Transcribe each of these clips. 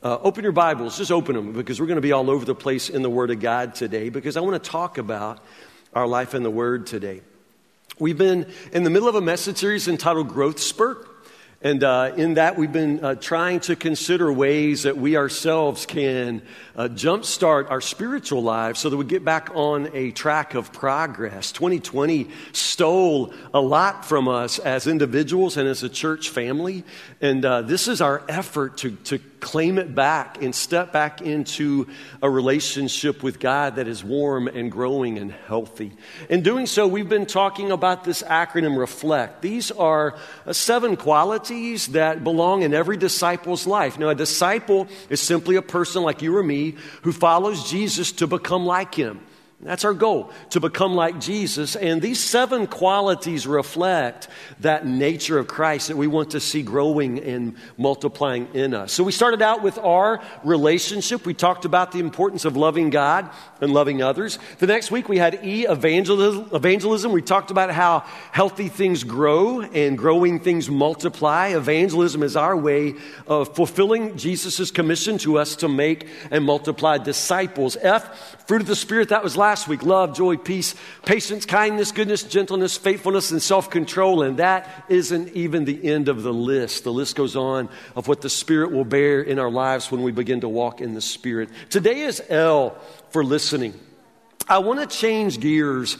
Uh, open your Bibles, just open them because we're going to be all over the place in the Word of God today because I want to talk about our life in the Word today. We've been in the middle of a message series entitled Growth Spurt. And uh, in that, we've been uh, trying to consider ways that we ourselves can uh, jumpstart our spiritual lives so that we get back on a track of progress. 2020 stole a lot from us as individuals and as a church family. And uh, this is our effort to, to claim it back and step back into a relationship with God that is warm and growing and healthy. In doing so, we've been talking about this acronym REFLECT. These are uh, seven qualities that belong in every disciple's life. Now, a disciple is simply a person like you or me who follows Jesus to become like him. That's our goal, to become like Jesus. And these seven qualities reflect that nature of Christ that we want to see growing and multiplying in us. So we started out with our relationship. We talked about the importance of loving God and loving others. The next week we had E, evangelism. We talked about how healthy things grow and growing things multiply. Evangelism is our way of fulfilling Jesus' commission to us to make and multiply disciples. F, fruit of the Spirit, that was last last week love, joy, peace, patience, kindness, goodness, gentleness, faithfulness, and self control. And that isn't even the end of the list. The list goes on of what the Spirit will bear in our lives when we begin to walk in the Spirit. Today is L for listening. I want to change gears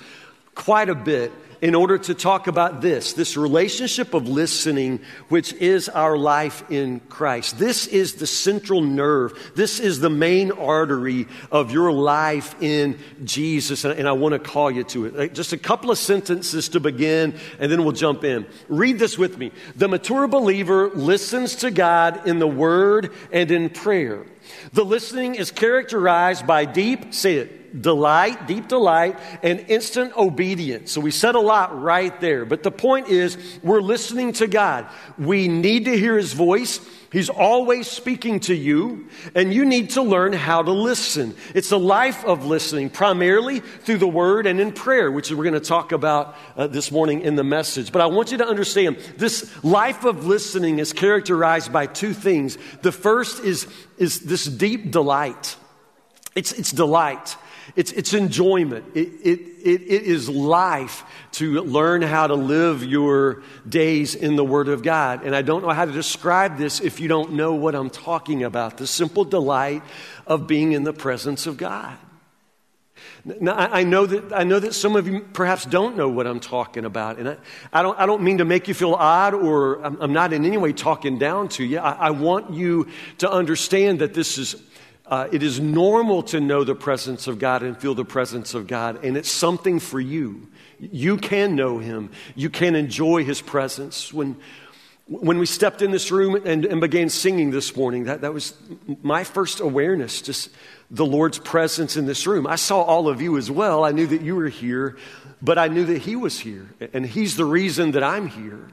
quite a bit in order to talk about this this relationship of listening, which is our life in Christ. This is the central nerve. This is the main artery of your life in Jesus. And I want to call you to it. Just a couple of sentences to begin, and then we'll jump in. Read this with me. The mature believer listens to God in the Word and in prayer. The listening is characterized by deep, say it, delight, deep delight, and instant obedience. So we said a lot right there. But the point is, we're listening to God. We need to hear His voice. He's always speaking to you, and you need to learn how to listen. It's a life of listening, primarily through the Word and in prayer, which we're going to talk about uh, this morning in the message. But I want you to understand this life of listening is characterized by two things. The first is, is this deep delight. It's, it's delight. It's, it's enjoyment. It, it, it, it is life to learn how to live your days in the Word of God. And I don't know how to describe this if you don't know what I'm talking about the simple delight of being in the presence of God. Now, I know, that, I know that some of you perhaps don't know what I'm talking about. And I, I, don't, I don't mean to make you feel odd or I'm, I'm not in any way talking down to you. I, I want you to understand that this is uh, it is normal to know the presence of God and feel the presence of God, and it's something for you. You can know Him, you can enjoy His presence. When, when we stepped in this room and, and began singing this morning, that, that was my first awareness, just the Lord's presence in this room. I saw all of you as well. I knew that you were here, but I knew that He was here, and He's the reason that I'm here.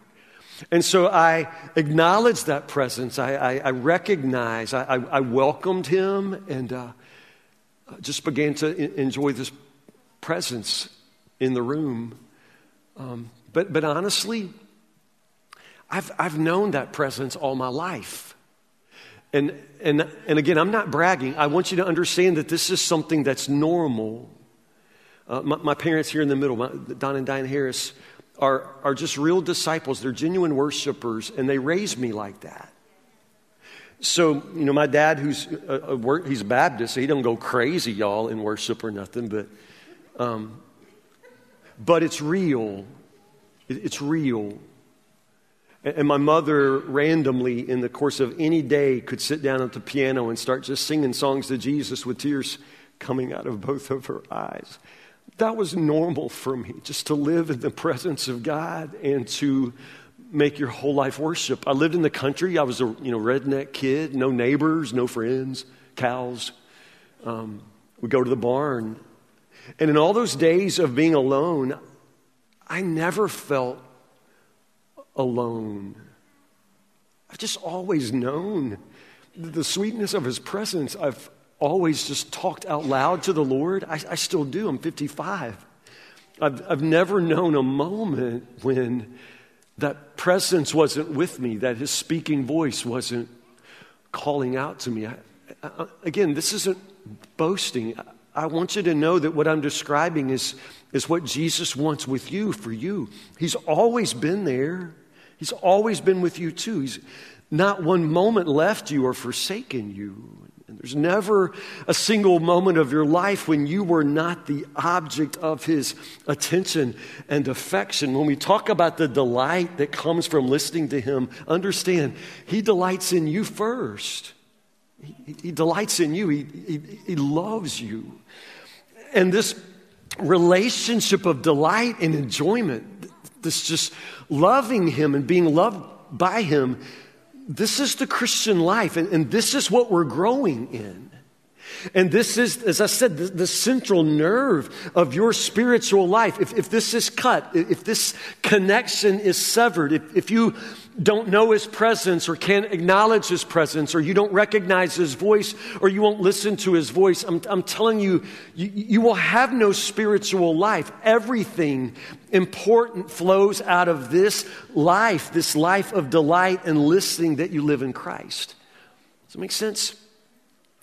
And so I acknowledged that presence. I, I, I recognized, I, I, welcomed him, and uh, just began to enjoy this presence in the room. Um, but, but honestly, I've, I've known that presence all my life. And, and, and again, I'm not bragging. I want you to understand that this is something that's normal. Uh, my, my, parents here in the middle, my, Don and Diane Harris, are, are just real disciples. They're genuine worshipers, and they raised me like that. So, you know, my dad, who's a, a, he's a Baptist, so he don't go crazy, y'all, in worship or nothing, but, um, but it's real. It, it's real. And my mother, randomly, in the course of any day, could sit down at the piano and start just singing songs to Jesus with tears coming out of both of her eyes that was normal for me, just to live in the presence of God and to make your whole life worship. I lived in the country. I was a you know redneck kid, no neighbors, no friends, cows. Um, we go to the barn, and in all those days of being alone, I never felt alone. I've just always known the sweetness of His presence. I've always just talked out loud to the Lord. I, I still do. I'm 55. I've, I've never known a moment when that presence wasn't with me, that his speaking voice wasn't calling out to me. I, I, again, this isn't boasting. I want you to know that what I'm describing is, is what Jesus wants with you, for you. He's always been there. He's always been with you too. He's not one moment left you or forsaken you. And there's never a single moment of your life when you were not the object of his attention and affection. When we talk about the delight that comes from listening to him, understand he delights in you first. He, he delights in you, he, he, he loves you. And this relationship of delight and enjoyment, this just loving him and being loved by him this is the Christian life, and, and this is what we're growing in. And this is, as I said, the, the, central nerve of your spiritual life. If, if this is cut, if this connection is severed, if, if you don't know his presence or can't acknowledge his presence or you don't recognize his voice or you won't listen to his voice, I'm, I'm telling you, you, you will have no spiritual life. Everything important flows out of this life, this life of delight and listening that you live in Christ. Does that make sense?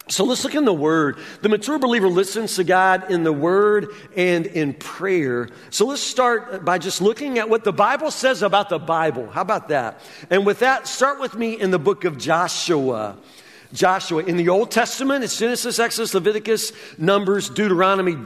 So let's look in the Word. The mature believer listens to God in the Word and in prayer. So let's start by just looking at what the Bible says about the Bible. How about that? And with that, start with me in the book of Joshua. Joshua. In the Old Testament, it's Genesis, Exodus, Leviticus, Numbers, Deuteronomy,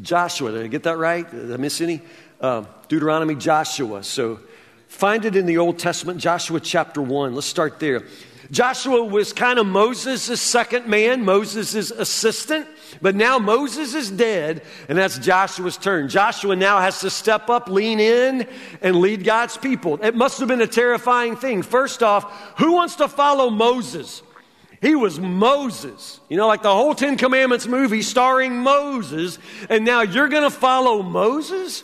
Joshua. Did I get that right? Did I miss any? Uh, Deuteronomy, Joshua. So find it in the Old Testament, Joshua chapter 1. Let's start there. Joshua was kind of Moses' second man, Moses' assistant, but now Moses is dead, and that's Joshua's turn. Joshua now has to step up, lean in, and lead God's people. It must have been a terrifying thing. First off, who wants to follow Moses? He was Moses. You know, like the whole Ten Commandments movie starring Moses, and now you're going to follow Moses?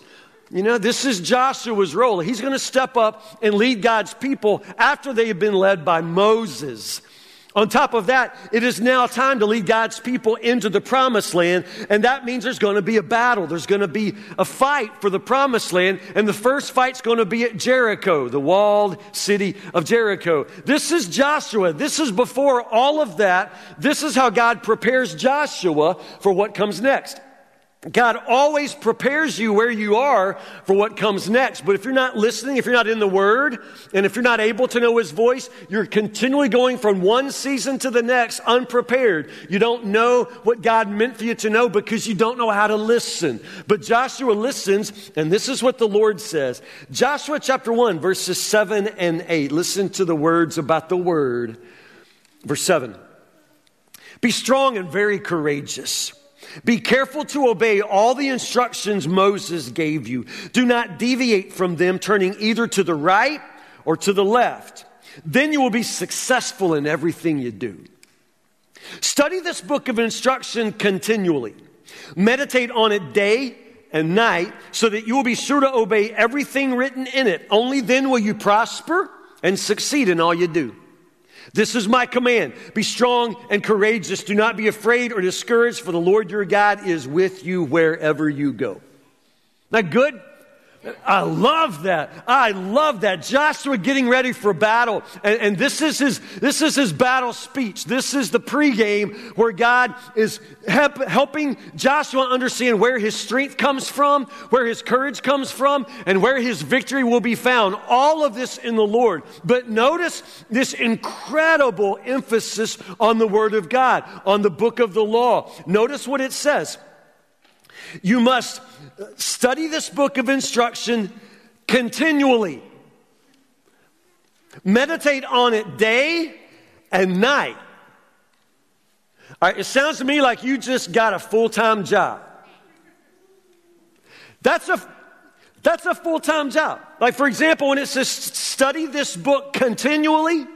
You know, this is Joshua's role. He's going to step up and lead God's people after they have been led by Moses. On top of that, it is now time to lead God's people into the promised land, and that means there's going to be a battle. There's going to be a fight for the promised land, and the first fight's going to be at Jericho, the walled city of Jericho. This is Joshua. This is before all of that. This is how God prepares Joshua for what comes next. God always prepares you where you are for what comes next. But if you're not listening, if you're not in the Word, and if you're not able to know His voice, you're continually going from one season to the next unprepared. You don't know what God meant for you to know because you don't know how to listen. But Joshua listens, and this is what the Lord says. Joshua chapter 1, verses 7 and 8. Listen to the words about the Word. Verse 7 Be strong and very courageous. Be careful to obey all the instructions Moses gave you. Do not deviate from them, turning either to the right or to the left. Then you will be successful in everything you do. Study this book of instruction continually. Meditate on it day and night so that you will be sure to obey everything written in it. Only then will you prosper and succeed in all you do. This is my command. Be strong and courageous. Do not be afraid or discouraged, for the Lord your God is with you wherever you go. That good? I love that. I love that. Joshua getting ready for battle. And, and, this, is his, this is his battle speech. This is the pregame where God is help, helping Joshua understand where his strength comes from, where his courage comes from, and where his victory will be found. All of this in the Lord. But notice this incredible emphasis on the Word of God, on the book of the law. Notice what it says. You must study this book of instruction continually. Meditate on it day and night. All right, it sounds to me like you just got a full time job. That's a, that's a full time job. Like, for example, when it says study this book continually,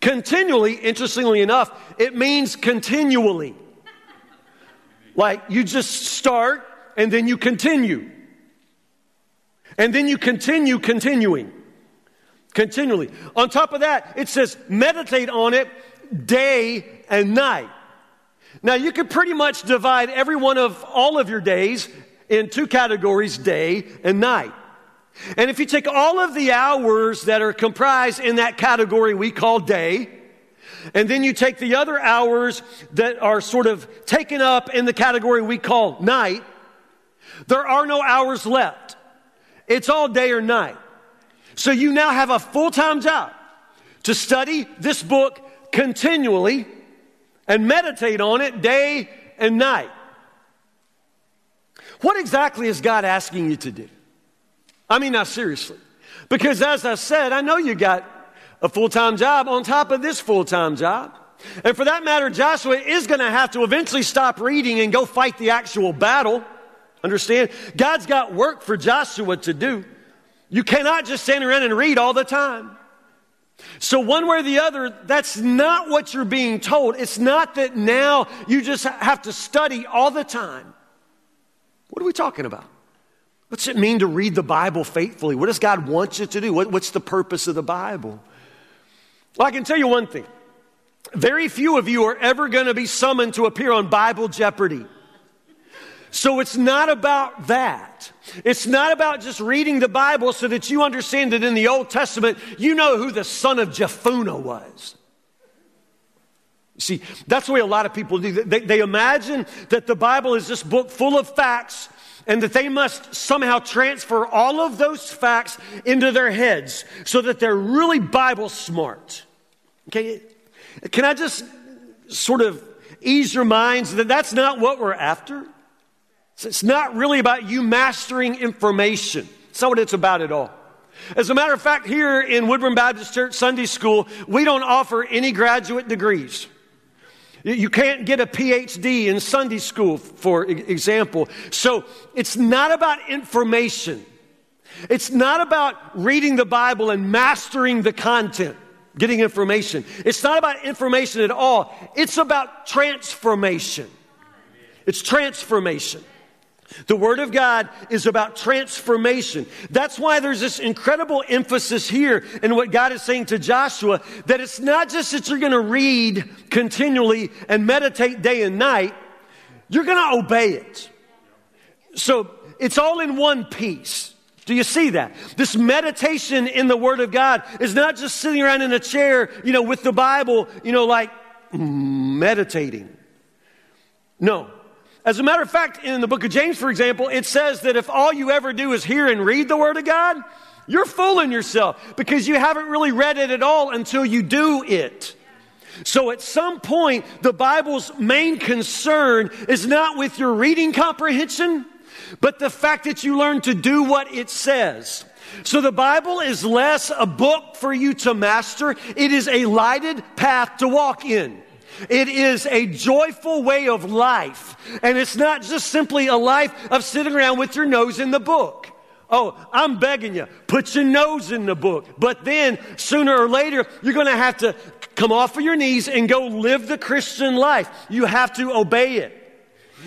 continually, interestingly enough, it means continually. Like, you just start and then you continue. And then you continue continuing. Continually. On top of that, it says meditate on it day and night. Now, you could pretty much divide every one of all of your days in two categories day and night. And if you take all of the hours that are comprised in that category we call day, and then you take the other hours that are sort of taken up in the category we call night, there are no hours left. It's all day or night. So you now have a full time job to study this book continually and meditate on it day and night. What exactly is God asking you to do? I mean, now seriously. Because as I said, I know you got a full time job on top of this full time job. And for that matter, Joshua is going to have to eventually stop reading and go fight the actual battle. Understand? God's got work for Joshua to do. You cannot just stand around and read all the time. So, one way or the other, that's not what you're being told. It's not that now you just have to study all the time. What are we talking about? What's it mean to read the Bible faithfully? What does God want you to do? What, what's the purpose of the Bible? Well, I can tell you one thing. Very few of you are ever going to be summoned to appear on Bible Jeopardy. So it's not about that. It's not about just reading the Bible so that you understand that in the Old Testament, you know who the son of Jephunneh was. See, that's the way a lot of people do. They, they imagine that the Bible is this book full of facts and that they must somehow transfer all of those facts into their heads so that they're really Bible smart. Okay? Can I just sort of ease your minds that that's not what we're after? It's not really about you mastering information. It's not what it's about at all. As a matter of fact, here in Woodburn Baptist Church Sunday School, we don't offer any graduate degrees. You can't get a PhD in Sunday school, for example. So it's not about information. It's not about reading the Bible and mastering the content, getting information. It's not about information at all. It's about transformation. It's transformation. The Word of God is about transformation. That's why there's this incredible emphasis here in what God is saying to Joshua that it's not just that you're going to read continually and meditate day and night, you're going to obey it. So it's all in one piece. Do you see that? This meditation in the Word of God is not just sitting around in a chair, you know, with the Bible, you know, like mm, meditating. No. As a matter of fact, in the book of James, for example, it says that if all you ever do is hear and read the Word of God, you're fooling yourself because you haven't really read it at all until you do it. So at some point, the Bible's main concern is not with your reading comprehension, but the fact that you learn to do what it says. So the Bible is less a book for you to master, it is a lighted path to walk in. It is a joyful way of life. And it's not just simply a life of sitting around with your nose in the book. Oh, I'm begging you, put your nose in the book. But then sooner or later, you're going to have to come off of your knees and go live the Christian life. You have to obey it.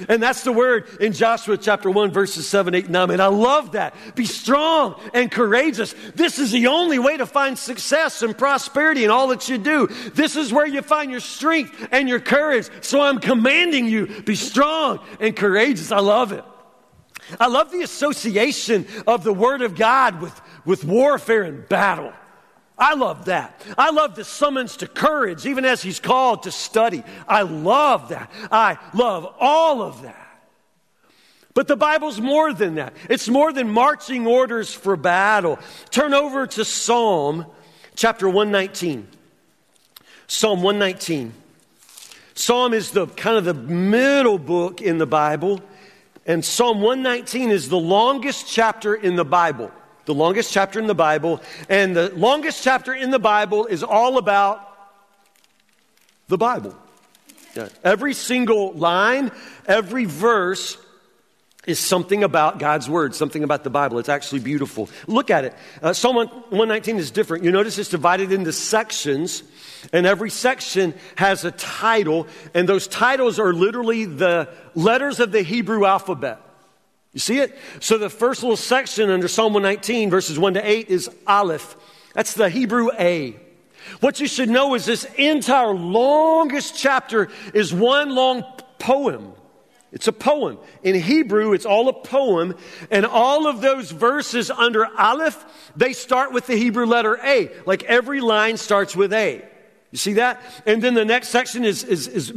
And that's the word in Joshua chapter 1, verses 7, 8, 9. And I love that. Be strong and courageous. This is the only way to find success and prosperity in all that you do. This is where you find your strength and your courage. So I'm commanding you, be strong and courageous. I love it. I love the association of the Word of God with, with warfare and battle. I love that. I love the summons to courage, even as he's called to study. I love that. I love all of that. But the Bible's more than that. It's more than marching orders for battle. Turn over to Psalm chapter 119. Psalm 119. Psalm is the kind of the middle book in the Bible, and Psalm 119 is the longest chapter in the Bible the longest chapter in the Bible. And the longest chapter in the Bible is all about the Bible. Yeah. Every single line, every verse is something about God's Word, something about the Bible. It's actually beautiful. Look at it. Uh, Psalm 119 is different. You notice it's divided into sections, and every section has a title, and those titles are literally the letters of the Hebrew alphabet. You see it? So the first little section under Psalm 119, verses 1 to 8, is Aleph. That's the Hebrew A. What you should know is this entire longest chapter is one long poem. It's a poem. In Hebrew, it's all a poem. And all of those verses under Aleph, they start with the Hebrew letter A. Like every line starts with A. You see that? And then the next section is, is, is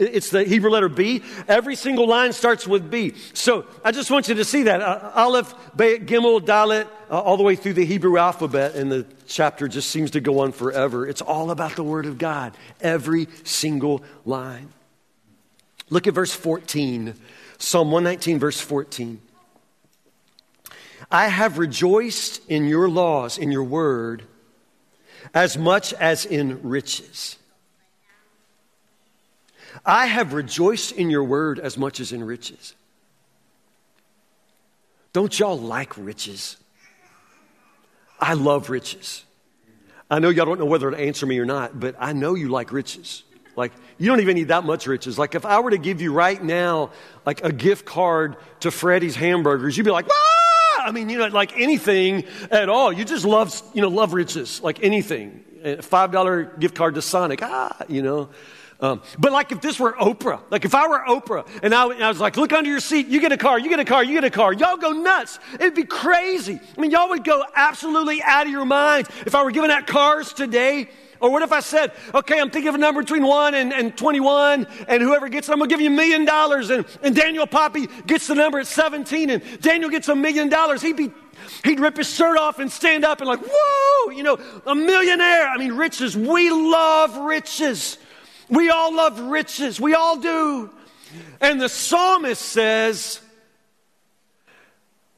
it's the Hebrew letter B. Every single line starts with B. So I just want you to see that. Uh, Aleph, Bayet, Gimel, Dalet, uh, all the way through the Hebrew alphabet, and the chapter just seems to go on forever. It's all about the Word of God. Every single line. Look at verse 14. Psalm 119, verse 14. I have rejoiced in your laws, in your word as much as in riches. I have rejoiced in your word as much as in riches. Don't y'all like riches? I love riches. I know y'all don't know whether to answer me or not, but I know you like riches. Like, you don't even need that much riches. Like, if I were to give you right now, like a gift card to Freddy's Hamburgers, you'd be like, ah! I mean, you know, like anything at all. You just love, you know, love riches, like anything. A $5 gift card to Sonic, ah, you know. Um, but like if this were Oprah, like if I were Oprah and I, and I, was like, look under your seat, you get a car, you get a car, you get a car, y'all go nuts. It'd be crazy. I mean, y'all would go absolutely out of your minds if I were giving out cars today. Or what if I said, okay, I'm thinking of a number between 1 and, and 21, and whoever gets it, I'm going to give you a million dollars. And, Daniel Poppy gets the number at 17, and Daniel gets a million dollars. He'd be He'd rip his shirt off and stand up and like, whoa, you know, a millionaire. I mean, riches. We love riches. We all love riches. We all do. And the psalmist says,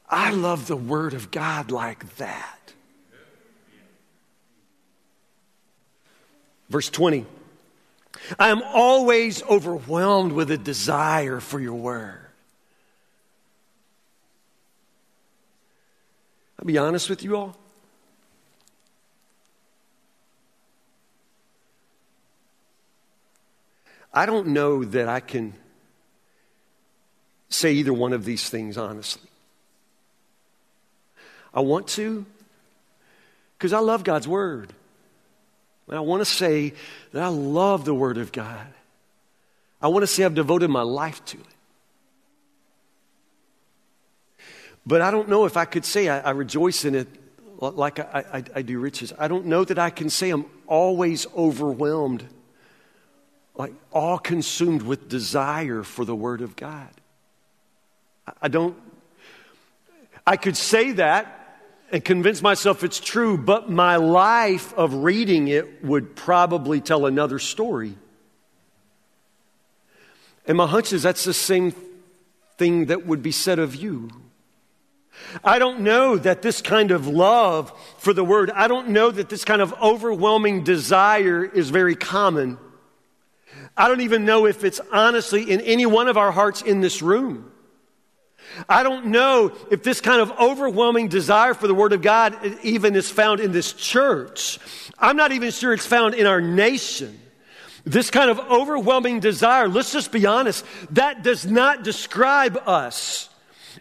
I love the word of God like that. Verse 20 I am always overwhelmed with a desire for your word. I'll be honest with you all. I don't know that I can say either one of these things honestly. I want to because I love God's Word. And I want to say that I love the Word of God. I want to say I've devoted my life to it. But I don't know if I could say I, I rejoice in it like I, I, I do riches. I don't know that I can say I'm always overwhelmed, like all consumed with desire for the Word of God. I don't, I could say that and convince myself it's true, but my life of reading it would probably tell another story. And my hunch is that's the same thing that would be said of you. I don't know that this kind of love for the word, I don't know that this kind of overwhelming desire is very common. I don't even know if it's honestly in any one of our hearts in this room. I don't know if this kind of overwhelming desire for the Word of God even is found in this church. I'm not even sure it's found in our nation. This kind of overwhelming desire, let's just be honest, that does not describe us.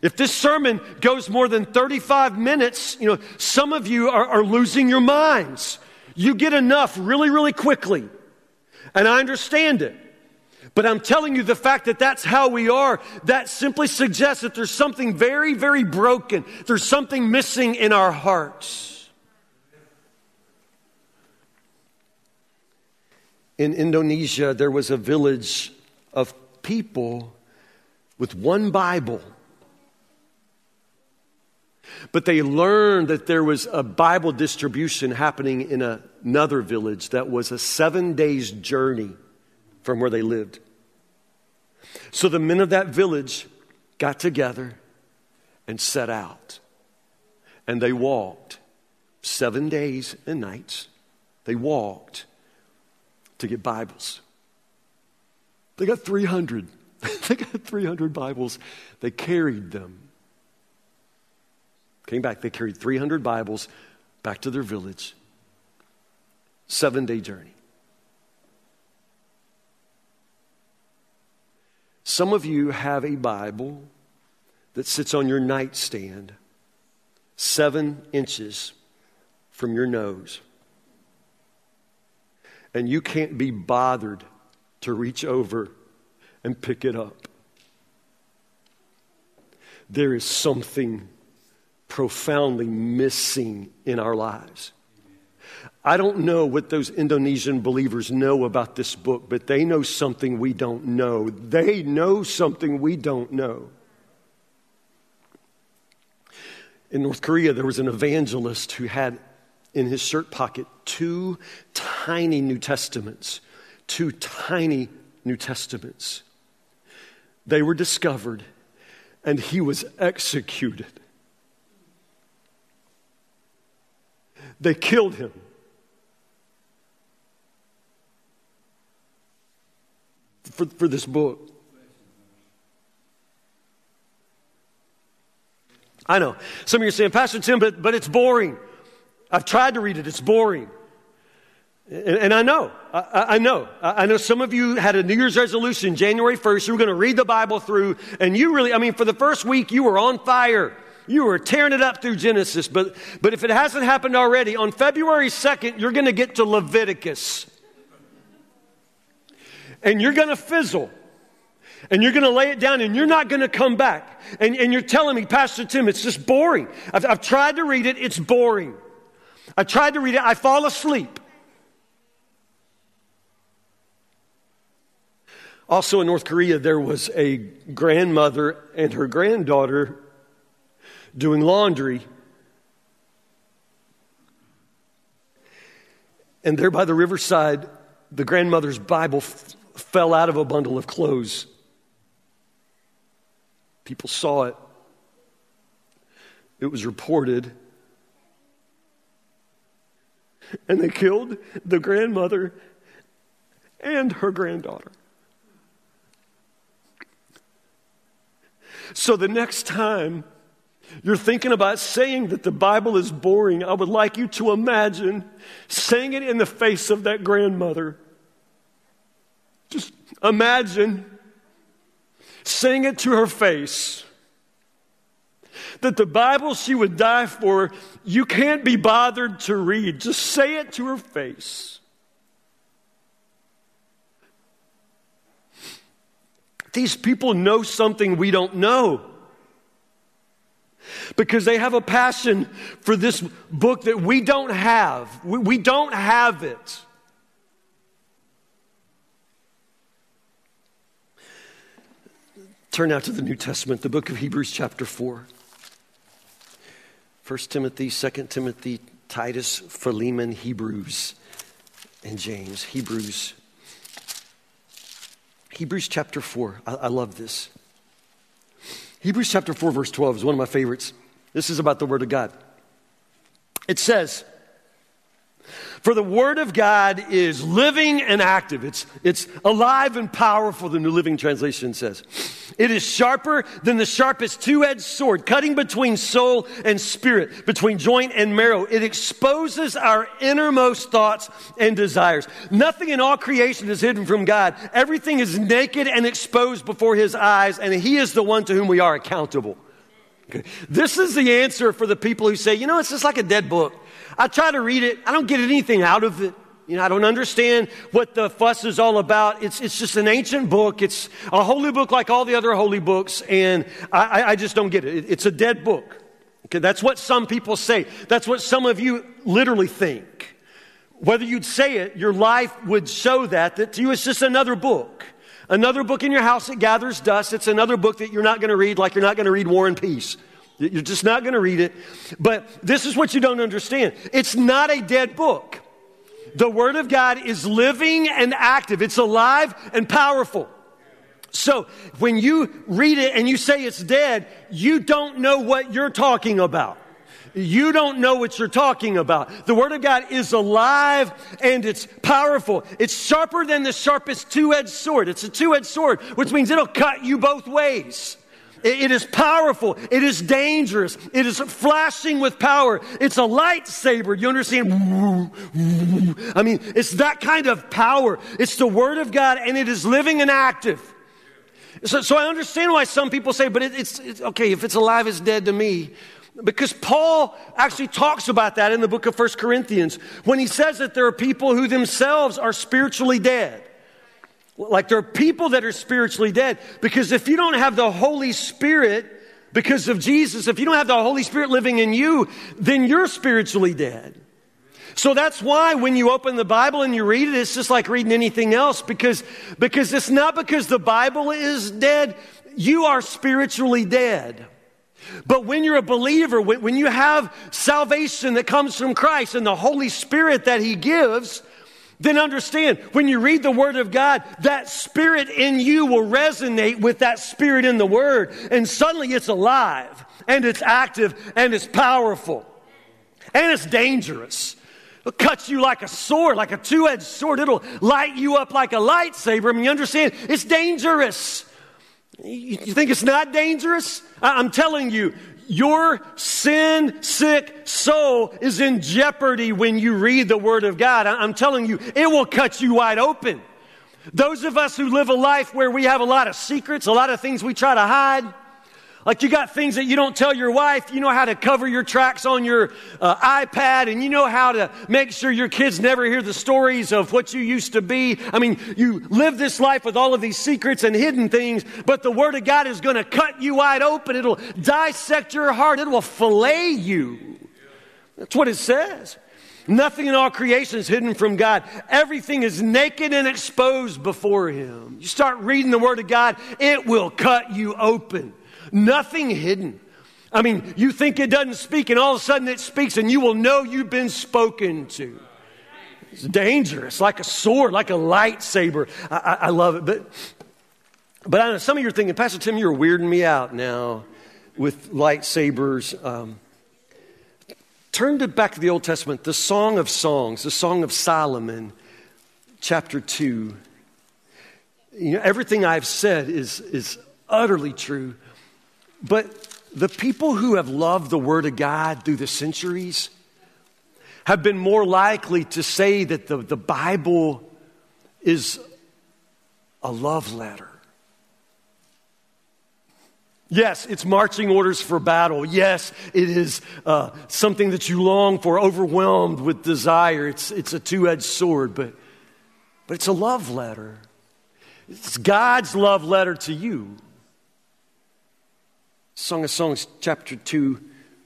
If this sermon goes more than 35 minutes, you know, some of you are, are losing your minds. You get enough really, really quickly. And I understand it. But I'm telling you, the fact that that's how we are, that simply suggests that there's something very, very broken. There's something missing in our hearts. In Indonesia, there was a village of people with one Bible. But they learned that there was a Bible distribution happening in another village that was a seven days journey from where they lived. So the men of that village got together and set out. And they walked seven days and nights. They walked to get Bibles. They got 300. they got 300 Bibles. They carried them. Came back, they carried 300 Bibles back to their village. Seven day journey. Some of you have a Bible that sits on your nightstand seven inches from your nose. And you can't be bothered to reach over and pick it up. There is something profoundly missing in our lives. I don't know what those Indonesian believers know about this book, but they know something we don't know. They know something we don't know. In North Korea, there was an evangelist who had in his shirt pocket two tiny New Testaments. Two tiny New Testaments. They were discovered, and he was executed. They killed him. For, for this book. I know. Some of you are saying, Pastor Tim, but, but it's boring. I've tried to read it, it's boring. And, I know, I, I, know. I know some of you had a New Year's resolution January 1st. You were going to read the Bible through, and you really, I mean, for the first week, you were on fire. You were tearing it up through Genesis. But, but if it hasn't happened already, on February 2nd, you're going to get to Leviticus. And you're going to fizzle and you're going to lay it down and you're not going to come back. And, and you're telling me, Pastor Tim, it's just boring. I've, I've tried to read it, it's boring. I tried to read it, I fall asleep. Also in North Korea, there was a grandmother and her granddaughter doing laundry. And there by the riverside, the grandmother's Bible f- fell out of a bundle of clothes. People saw it. It was reported. And they killed the grandmother and her granddaughter. So the next time you're thinking about saying that the Bible is boring, I would like you to imagine saying it in the face of that grandmother. Just imagine saying it to her face that the Bible she would die for, you can't be bothered to read. Just say it to her face. These people know something we don't know because they have a passion for this book that we don't have. We, we don't have it. Turn now to the New Testament, the book of Hebrews, chapter 4. 1 Timothy, 2 Timothy, Titus, Philemon, Hebrews, and James. Hebrews. Hebrews chapter 4. I, I love this. Hebrews chapter 4, verse 12 is one of my favorites. This is about the Word of God. It says, for the Word of God is living and active. It's, it's alive and powerful, the New Living Translation says. It is sharper than the sharpest two edged sword, cutting between soul and spirit, between joint and marrow. It exposes our innermost thoughts and desires. Nothing in all creation is hidden from God. Everything is naked and exposed before His eyes, and He is the one to whom we are accountable. Okay. This is the answer for the people who say, you know, it's just like a dead book. I try to read it, I don't get anything out of it. You know, I don't understand what the fuss is all about. It's, it's just an ancient book. It's a holy book like all the other holy books, and I, I just don't get it. It's a dead book. Okay, that's what some people say. That's what some of you literally think. Whether you'd say it, your life would show that, that to you it's just another book. Another book in your house that gathers dust. It's another book that you're not going to read like you're not going to read War and Peace. You're just not going to read it. But this is what you don't understand it's not a dead book. The Word of God is living and active, it's alive and powerful. So when you read it and you say it's dead, you don't know what you're talking about. You don't know what you're talking about. The Word of God is alive and it's powerful. It's sharper than the sharpest two edged sword. It's a two edged sword, which means it'll cut you both ways. It is powerful. It is dangerous. It is flashing with power. It's a lightsaber. You understand? I mean, it's that kind of power. It's the Word of God and it is living and active. So, so I understand why some people say, but it, it's, it's okay, if it's alive, it's dead to me. Because Paul actually talks about that in the book of First Corinthians when he says that there are people who themselves are spiritually dead. Like there are people that are spiritually dead because if you don't have the Holy Spirit because of Jesus, if you don't have the Holy Spirit living in you, then you're spiritually dead. So that's why when you open the Bible and you read it, it's just like reading anything else because, because it's not because the Bible is dead, you are spiritually dead. But when you're a believer, when you have salvation that comes from Christ and the Holy Spirit that He gives, then understand when you read the Word of God, that Spirit in you will resonate with that Spirit in the Word. And suddenly it's alive and it's active and it's powerful and it's dangerous. It'll cut you like a sword, like a two edged sword. It'll light you up like a lightsaber. I mean, you understand? It's dangerous. You think it's not dangerous? I'm telling you, your sin sick soul is in jeopardy when you read the Word of God. I'm telling you, it will cut you wide open. Those of us who live a life where we have a lot of secrets, a lot of things we try to hide, like you got things that you don't tell your wife. You know how to cover your tracks on your uh, iPad, and you know how to make sure your kids never hear the stories of what you used to be. I mean, you live this life with all of these secrets and hidden things, but the Word of God is going to cut you wide open. It'll dissect your heart, it will fillet you. That's what it says. Nothing in all creation is hidden from God. Everything is naked and exposed before Him. You start reading the Word of God, it will cut you open. Nothing hidden. I mean, you think it doesn't speak, and all of a sudden it speaks, and you will know you've been spoken to. It's dangerous, like a sword, like a lightsaber. I, I, I love it. But, but I know some of you are thinking, Pastor Tim, you're weirding me out now with lightsabers. Um, turn to back to the Old Testament, the Song of Songs, the Song of Solomon, chapter 2. You know, everything I've said is, is utterly true. But the people who have loved the Word of God through the centuries have been more likely to say that the, the Bible is a love letter. Yes, it's marching orders for battle. Yes, it is uh, something that you long for, overwhelmed with desire. It's, it's a two edged sword, but, but it's a love letter. It's God's love letter to you. Song of Songs, chapter 2,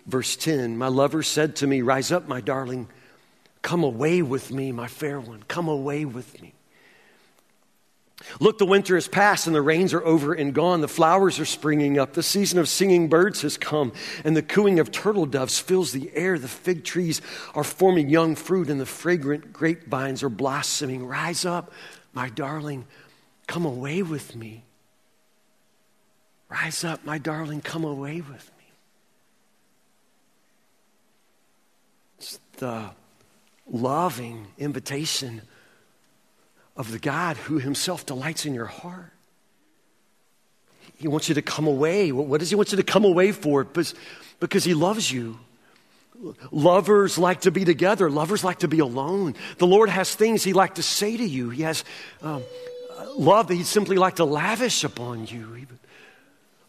verse 10. My lover said to me, Rise up, my darling. Come away with me, my fair one. Come away with me. Look, the winter has passed and the rains are over and gone. The flowers are springing up. The season of singing birds has come, and the cooing of turtle doves fills the air. The fig trees are forming young fruit, and the fragrant grapevines are blossoming. Rise up, my darling. Come away with me. Rise up, my darling, come away with me. It's the loving invitation of the God who himself delights in your heart. He wants you to come away. What does he want you to come away for? Because, he loves you. Lovers like to be together. Lovers like to be alone. The Lord has things He like to say to you. He has um, love that He'd simply like to lavish upon you. Even.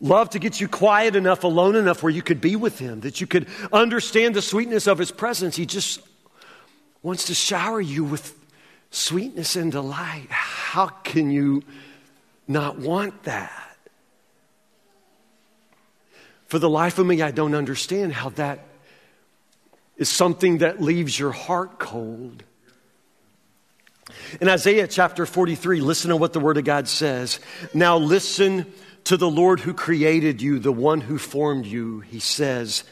Love to get you quiet enough, alone enough where you could be with Him, that you could understand the sweetness of His presence. He just wants to shower you with sweetness and delight. How can you not want that? For the life of me, I don't understand how that is something that leaves your heart cold. In Isaiah chapter 43, listen to what the Word of God says. Now listen to the Lord who created you, the one who formed you, he says,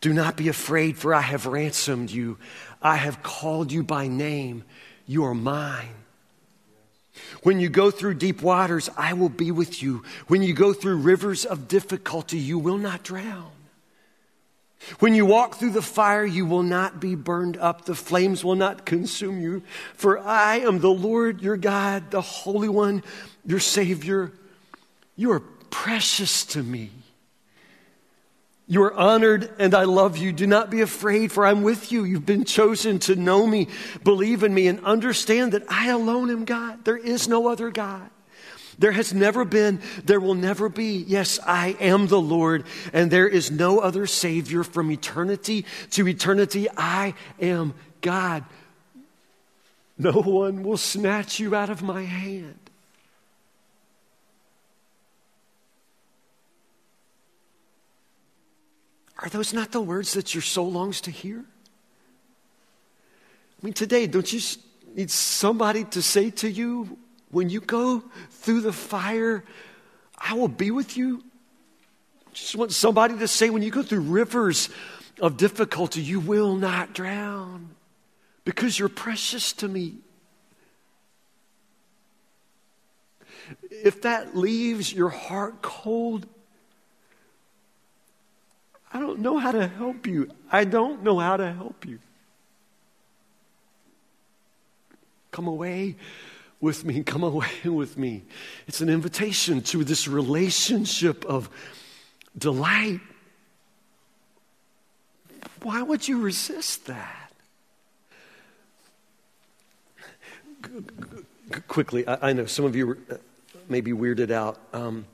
Do not be afraid, for I have ransomed you. I have called you by name. You are mine. When you go through deep waters, I will be with you. When you go through rivers of difficulty, you will not drown. When you walk through the fire, you will not be burned up. The flames will not consume you. For I am the Lord your God, the Holy One, your Savior. You are precious to me. You are honored and I love you. Do not be afraid, for I'm with you. You've been chosen to know me, believe in me, and understand that I alone am God. There is no other God. There has never been, there will never be. Yes, I am the Lord, and there is no other Savior from eternity to eternity. I am God. No one will snatch you out of my hand. Are those not the words that your soul longs to hear? I mean, today, don't you need somebody to say to you, when you go through the fire, I will be with you? Just want somebody to say, when you go through rivers of difficulty, you will not drown because you're precious to me. If that leaves your heart cold, I don't know how to help you. I don't know how to help you. Come away with me. Come away with me. It's an invitation to this relationship of delight. Why would you resist that? Quickly, I, know some of you may be weirded out. Um,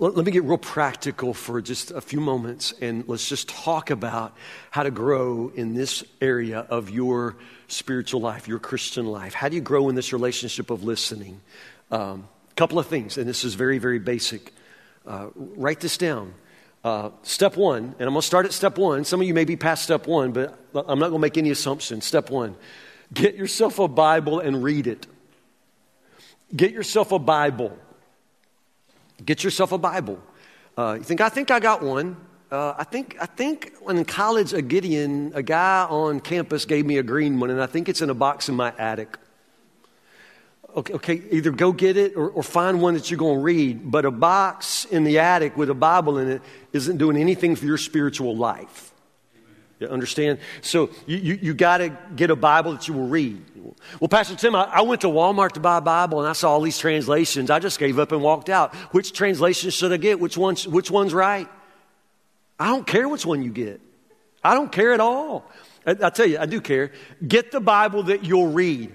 let, let me get real practical for just a few moments and let's just talk about how to grow in this area of your spiritual life, your Christian life. How do you grow in this relationship of listening? A um, couple of things, and this is very, very basic. Uh, write this down. Uh, step one, and I'm going to start at step one. Some of you may be past step one, but I'm not going to make any assumptions. Step one get yourself a Bible and read it. Get yourself a Bible. Get yourself a Bible. Uh, you think, I think I got one. Uh, I think I think when in college, a Gideon, a guy on campus gave me a green one, and I think it's in a box in my attic. Okay, okay either go get it or, or find one that you're going to read. But a box in the attic with a Bible in it isn't doing anything for your spiritual life. You understand? So you, you, you got to get a Bible that you will read. Well, Pastor Tim, I, I, went to Walmart to buy a Bible and I saw all these translations. I just gave up and walked out. Which translation should I get? Which one's, which one's right? I don't care which one you get. I don't care at all. I, I tell you, I do care. Get the Bible that you'll read.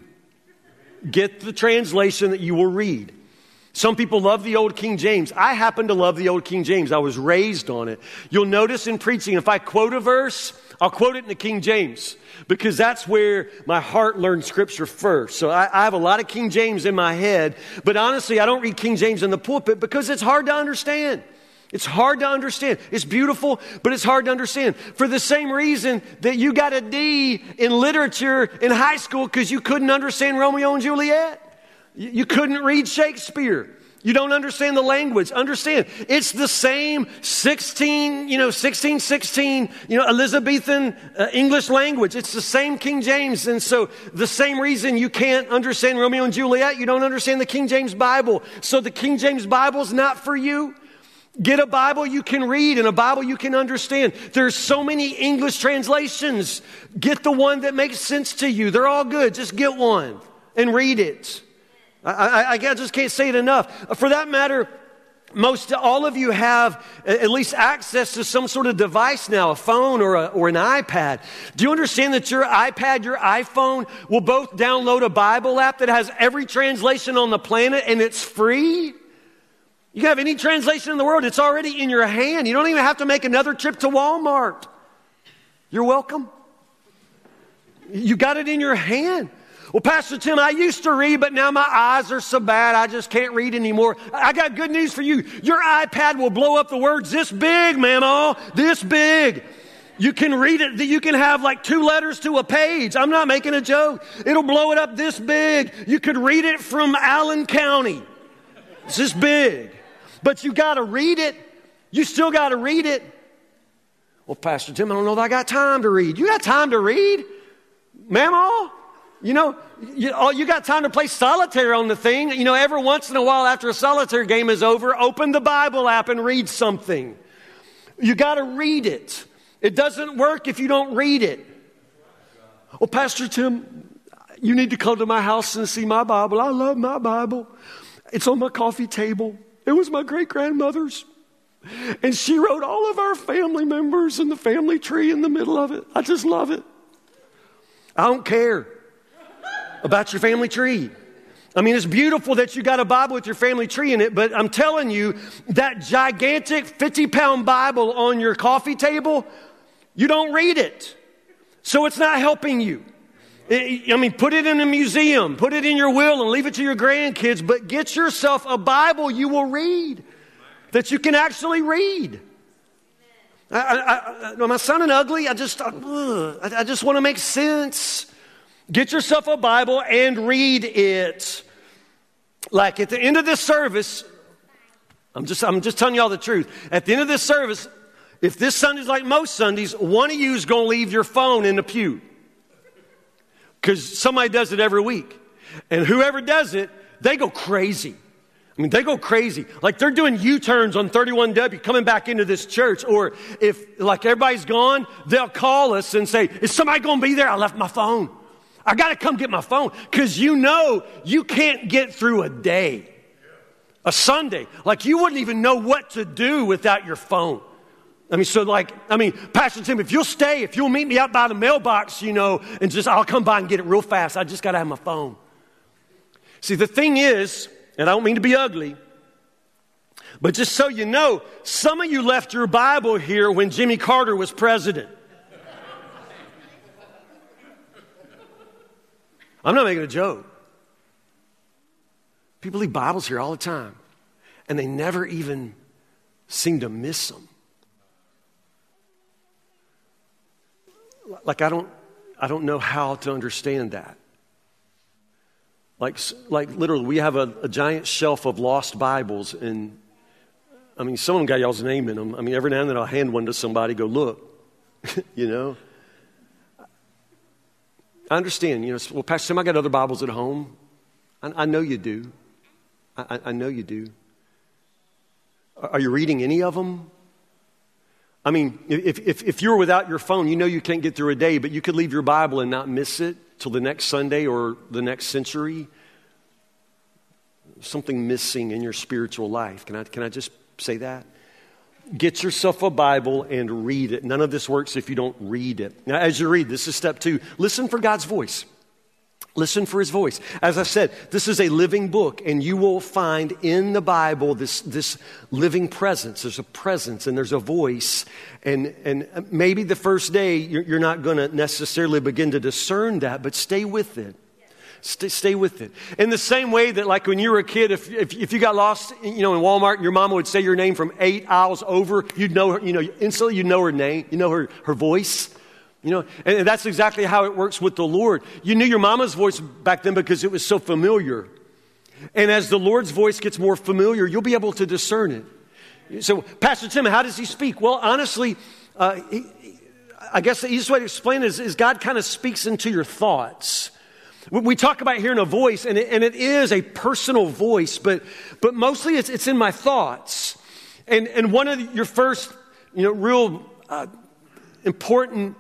Get the translation that you will read. Some people love the old King James. I happen to love the old King James. I was raised on it. You'll notice in preaching, if I quote a verse, I'll quote it in the King James because that's where my heart learned scripture first. So I, I, have a lot of King James in my head, but honestly, I don't read King James in the pulpit because it's hard to understand. It's hard to understand. It's beautiful, but it's hard to understand. For the same reason that you got a D in literature in high school because you couldn't understand Romeo and Juliet. You couldn't read Shakespeare. You don't understand the language. Understand, it's the same 16, you know, 1616, you know, Elizabethan uh, English language. It's the same King James. And so the same reason you can't understand Romeo and Juliet, you don't understand the King James Bible. So the King James Bible is not for you. Get a Bible you can read and a Bible you can understand. There's so many English translations. Get the one that makes sense to you. They're all good. Just get one and read it. I, I, I just can't say it enough. For that matter, most all of you have at least access to some sort of device now, a phone or, a, or an iPad. Do you understand that your iPad, your iPhone will both download a Bible app that has every translation on the planet and it's free? You can have any translation in the world, it's already in your hand. You don't even have to make another trip to Walmart. You're welcome. You got it in your hand. Well, Pastor Tim, I used to read, but now my eyes are so bad I just can't read anymore. I got good news for you. Your iPad will blow up the words this big, mama, this big. You can read it, you can have like two letters to a page. I'm not making a joke. It'll blow it up this big. You could read it from Allen County. It's this big. But you got to read it. You still got to read it. Well, Pastor Tim, I don't know if I got time to read. You got time to read? Mama? You know, you, you got time to play solitaire on the thing. You know, every once in a while after a solitaire game is over, open the Bible app and read something. You got to read it. It doesn't work if you don't read it. Well, Pastor Tim, you need to come to my house and see my Bible. I love my Bible. It's on my coffee table. It was my great grandmother's. And she wrote all of our family members and the family tree in the middle of it. I just love it. I don't care about your family tree. I mean, it's beautiful that you got a Bible with your family tree in it, but I'm telling you, that gigantic 50 pound Bible on your coffee table, you don't read it. So it's not helping you. I mean, put it in a museum, put it in your will, and leave it to your grandkids, but get yourself a Bible you will read that you can actually read. I, I, I, am I sounding ugly? I just, I, I just want to make sense. Get yourself a Bible and read it. Like at the end of this service, I'm just, I'm just telling y'all the truth. At the end of this service, if this Sunday's like most Sundays, one of you is going to leave your phone in the pew. Because somebody does it every week. And whoever does it, they go crazy. I mean, they go crazy. Like they're doing U turns on 31W coming back into this church. Or if, like, everybody's gone, they'll call us and say, Is somebody going to be there? I left my phone. I got to come get my phone. Because you know you can't get through a day, a Sunday. Like you wouldn't even know what to do without your phone. I mean, so like, I mean, Pastor Tim, if you'll stay, if you'll meet me out by the mailbox, you know, and just, I'll come by and get it real fast. I just got to have my phone. See, the thing is, and I don't mean to be ugly, but just so you know, some of you left your Bible here when Jimmy Carter was president. I'm not making a joke. People leave Bibles here all the time, and they never even seem to miss them. Like, I don't, I don't know how to understand that. Like, like literally, we have a, a giant shelf of lost Bibles, and I mean, some of them got y'all's name in them. I mean, every now and then I'll hand one to somebody, go, look, you know. I understand, you know, well, Pastor Tim, I got other Bibles at home. I, I know you do. I, I, know you do. Are you reading any of them? I mean, if, if, if you're without your phone, you know you can't get through a day, but you could leave your Bible and not miss it till the next Sunday or the next century, something missing in your spiritual life. Can I, can I just say that? Get yourself a Bible and read it. None of this works if you don't read it. Now, as you read, this is step two listen for God's voice. Listen for his voice. As I said, this is a living book, and you will find in the Bible this, this living presence. There's a presence and there's a voice. And, and maybe the first day you're, you're not going to necessarily begin to discern that, but stay with it. Stay, stay, with it. In the same way that, like when you were a kid, if, if, if, you got lost, you know, in Walmart, your mama would say your name from eight aisles over, you'd know her, you know, instantly you'd know her name, you know her, her voice. You know, and that's exactly how it works with the Lord. You knew your mama's voice back then because it was so familiar. And as the Lord's voice gets more familiar, you'll be able to discern it. So, Pastor Tim, how does he speak? Well, honestly, uh, he, I guess the easiest way to explain it is, is God kind of speaks into your thoughts. We talk about hearing a voice, and it, and it is a personal voice, but, but mostly it's, it's in my thoughts. And, and one of your first, you know, real uh, important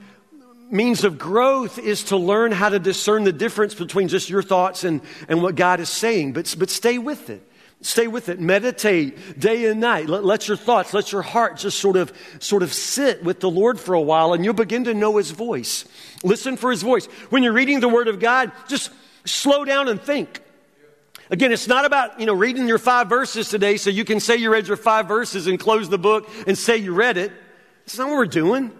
means of growth is to learn how to discern the difference between just your thoughts and, and what God is saying. But, but stay with it. Stay with it. Meditate day and night. Let, let, your thoughts, let your heart just sort of, sort of sit with the Lord for a while and you'll begin to know His voice. Listen for His voice. When you're reading the Word of God, just slow down and think. Again, it's not about, you know, reading your five verses today so you can say you read your five verses and close the book and say you read it. it's not what we're doing.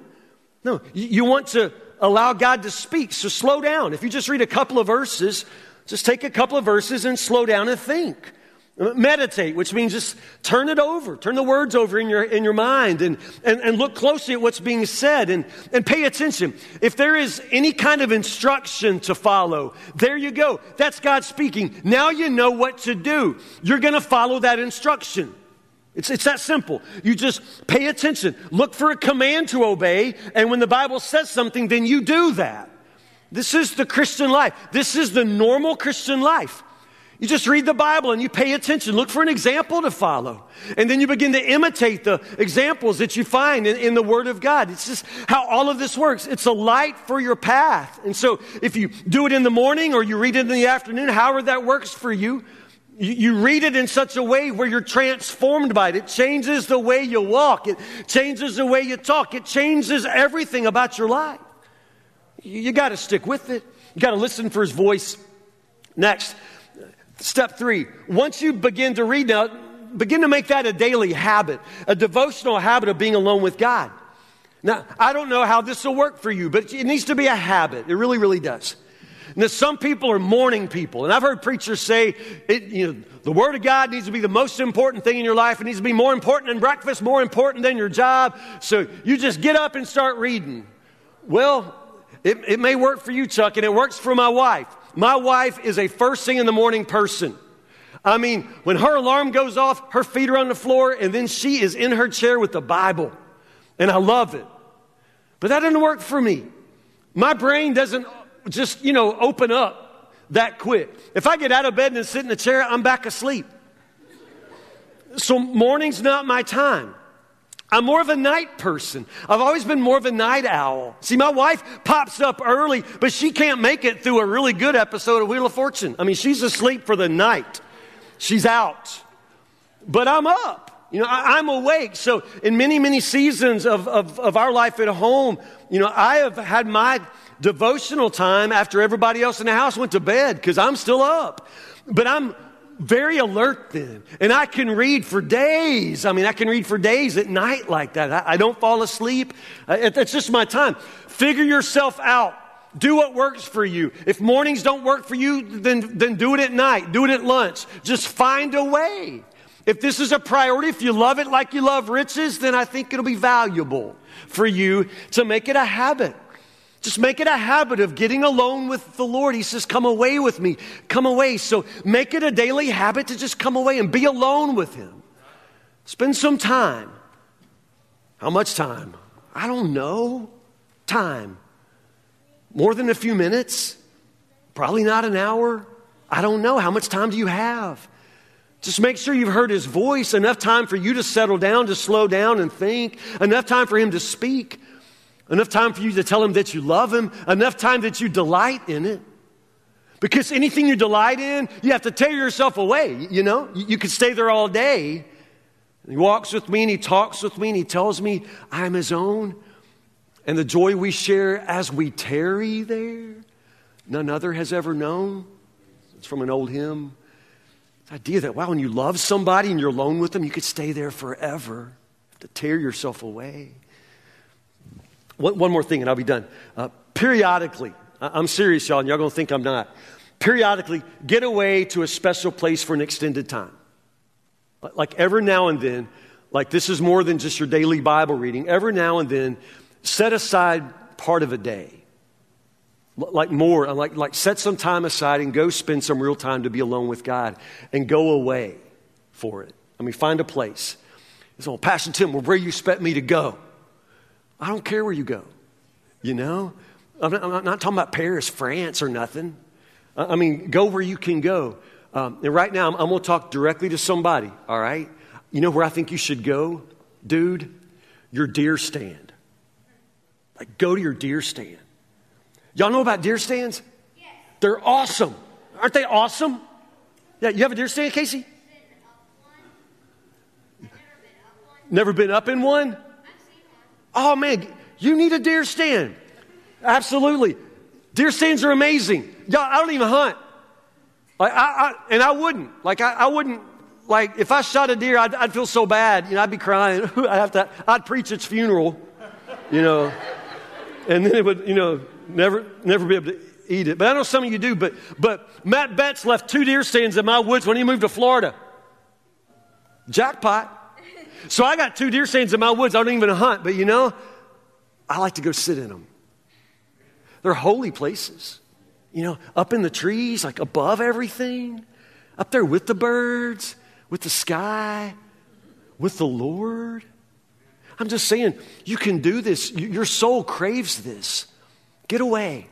No, you want to allow God to speak. So slow down. If you just read a couple of verses, just take a couple of verses and slow down and think. Meditate, which means just turn it over, turn the words over in your, in your mind and, and, and look closely at what's being said and, and pay attention. If there is any kind of instruction to follow, there you go. That's God speaking. Now you know what to do. You're going to follow that instruction. It's, it's that simple. You just pay attention, look for a command to obey, and when the Bible says something, then you do that. This is the Christian life. This is the normal Christian life. You just read the Bible and you pay attention. Look for an example to follow. And then you begin to imitate the examples that you find in, in, the Word of God. It's just how all of this works. It's a light for your path. And so if you do it in the morning or you read it in the afternoon, however that works for you, you read it in such a way where you're transformed by it. It changes the way you walk. It changes the way you talk. It changes everything about your life. You got to stick with it. You got to listen for his voice. Next, step three. Once you begin to read now, begin to make that a daily habit, a devotional habit of being alone with God. Now, I don't know how this will work for you, but it needs to be a habit. It really, really does. Now, some people are morning people, and I've heard preachers say, it, you know, the Word of God needs to be the most important thing in your life. It needs to be more important than breakfast, more important than your job. So you just get up and start reading. Well, It, it may work for you, Chuck, and it works for my wife. My wife is a first thing in the morning person. I mean, when her alarm goes off, her feet are on the floor, and then she is in her chair with the Bible. And I love it. But that doesn't work for me. My brain doesn't just, you know, open up that quick. If I get out of bed and sit in the chair, I'm back asleep. So morning's not my time. I'm more of a night person. I've always been more of a night owl. See, my wife pops up early, but she can't make it through a really good episode of Wheel of Fortune. I mean, she's asleep for the night. She's out. But I'm up. You know, I, am awake. So, in many, many seasons of, of, of our life at home, you know, I have had my devotional time after everybody else in the house went to bed because I'm still up. But I'm very alert then. And I can read for days. I mean, I can read for days at night like that. I, I don't fall asleep. Uh, it's just my time. Figure yourself out. Do what works for you. If mornings don't work for you, then, then do it at night. Do it at lunch. Just find a way. If this is a priority, if you love it like you love riches, then I think it'll be valuable for you to make it a habit. Just make it a habit of getting alone with the Lord. He says, Come away with me. Come away. So make it a daily habit to just come away and be alone with Him. Spend some time. How much time? I don't know. Time. More than a few minutes? Probably not an hour. I don't know. How much time do you have? Just make sure you've heard his voice, enough time for you to settle down, to slow down and think, enough time for him to speak. Enough time for you to tell him that you love him, enough time that you delight in it. Because anything you delight in, you have to tear yourself away, you know? You, could stay there all day. He walks with me and he talks with me and he tells me I'm his own. And the joy we share as we tarry there, none other has ever known. It's from an old hymn. The idea that, wow, when you love somebody and you're alone with them, you could stay there forever. to tear yourself away. One, one more thing, and I'll be done. Uh, periodically, I'm serious, y'all, and y'all gonna think I'm not. Periodically, get away to a special place for an extended time. Like every now and then, like this is more than just your daily Bible reading. Every now and then, set aside part of a day. Like more, like, like set some time aside and go spend some real time to be alone with God and go away for it. I mean, find a place. So, Pastor Tim, well, where you expect me to go? I don't care where you go, you know? I'm not, I'm not talking about Paris, France, or nothing. I mean, go where you can go. Um, and right now, I'm, I'm going to talk directly to somebody, all right? You know where I think you should go, dude? Your deer stand. Like, go to your deer stand. Y'all know about deer stands? Yes. They're awesome. Aren't they awesome? Yeah, you have a deer stand, Casey? Never been up in one? Oh man, you need a deer stand. Absolutely. Deer stands are amazing. Y'all, I don't even hunt. Like I, I and I wouldn't. Like I, I, wouldn't. Like if I shot a deer, I'd, I'd feel so bad. You know, I'd be crying. I'd have to. I'd preach its funeral. You know, and then it would. You know, never, never be able to eat it. But I know some of you do. But but Matt Betts left two deer stands in my woods when he moved to Florida. Jackpot. So I got two deer stands in my woods. I don't even hunt, but you know, I like to go sit in them. They're holy places. You know, up in the trees, like above everything, up there with the birds, with the sky, with the Lord. I'm just saying, you can do this. Your soul craves this. Get away.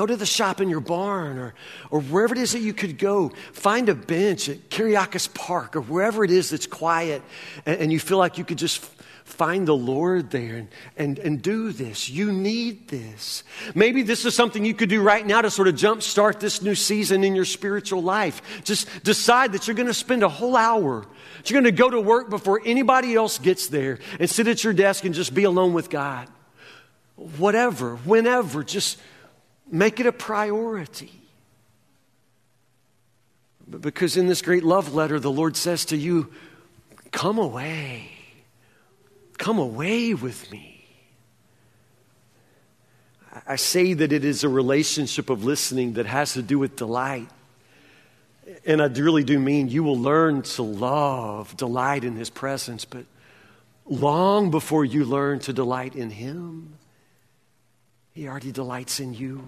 Go to the shop in your barn or, or wherever it is that you could go. Find a bench at Kereiakes Park or wherever it is that's quiet and, and you feel like you could just find the Lord there and, and, and do this. You need this. Maybe this is something you could do right now to sort of jumpstart this new season in your spiritual life. Just decide that you're going to spend a whole hour. You're going to go to work before anybody else gets there and sit at your desk and just be alone with God. Whatever, whenever, just Make it a priority. Because in this great love letter, the Lord says to you, Come away. Come away with me. I say that it is a relationship of listening that has to do with delight. And I really do mean you will learn to love, delight in His presence, but long before you learn to delight in Him, He already delights in you.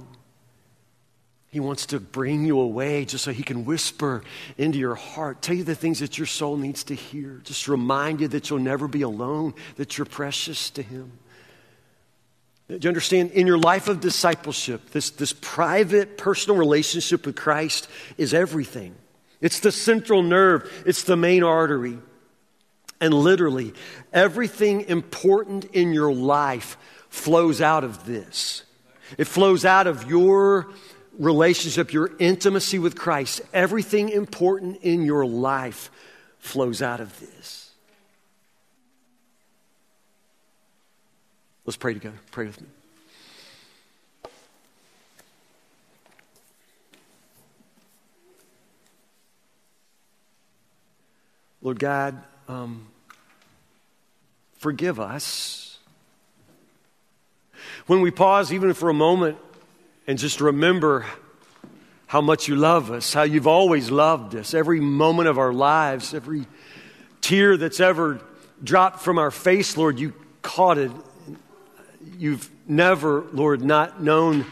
He wants to bring you away just so he can whisper into your heart, tell you the things that your soul needs to hear, just remind you that you'll never be alone, that you're precious to him. Do you understand? In your life of discipleship, this, this private, personal relationship with Christ is everything. It's the central nerve, it's the main artery. And literally, everything important in your life flows out of this. It flows out of your relationship, your intimacy with Christ. Everything important in your life flows out of this. Let's pray together. Pray with me. Lord God, um, forgive us. When we pause, even for a moment, and just remember how much you love us, how you've always loved us, every moment of our lives, every tear that's ever dropped from our face, Lord, you caught it. You've never, Lord, not known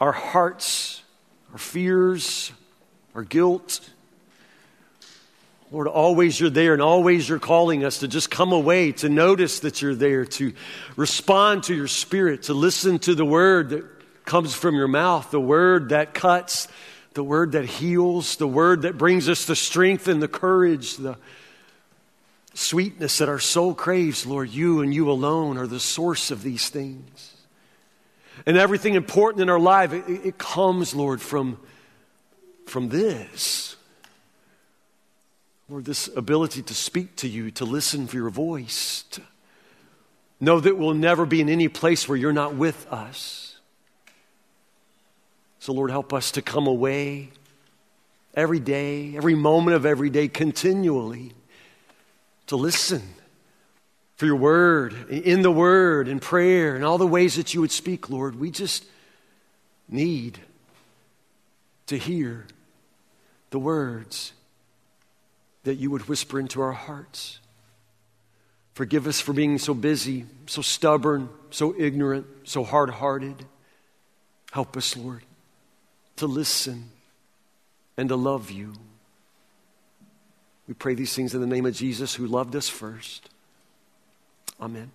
our hearts, our fears, our guilt. Lord, always you're there and always you're calling us to just come away, to notice that you're there, to respond to your spirit, to listen to the word that comes from your mouth, the word that cuts, the word that heals, the word that brings us the strength and the courage, the sweetness that our soul craves. Lord, you and you alone are the source of these things. And everything important in our life, it, it comes, Lord, from, from this Lord, this ability to speak to you, to listen for your voice, to know that we'll never be in any place where you're not with us. So, Lord, help us to come away every day, every moment of every day, continually to listen for your word, in the word, in prayer, and all the ways that you would speak, Lord. We just need to hear the words that you would whisper into our hearts. Forgive us for being so busy, so stubborn, so ignorant, so hard hearted. Help us, Lord, to listen and to love you. We pray these things in the name of Jesus who loved us first. Amen.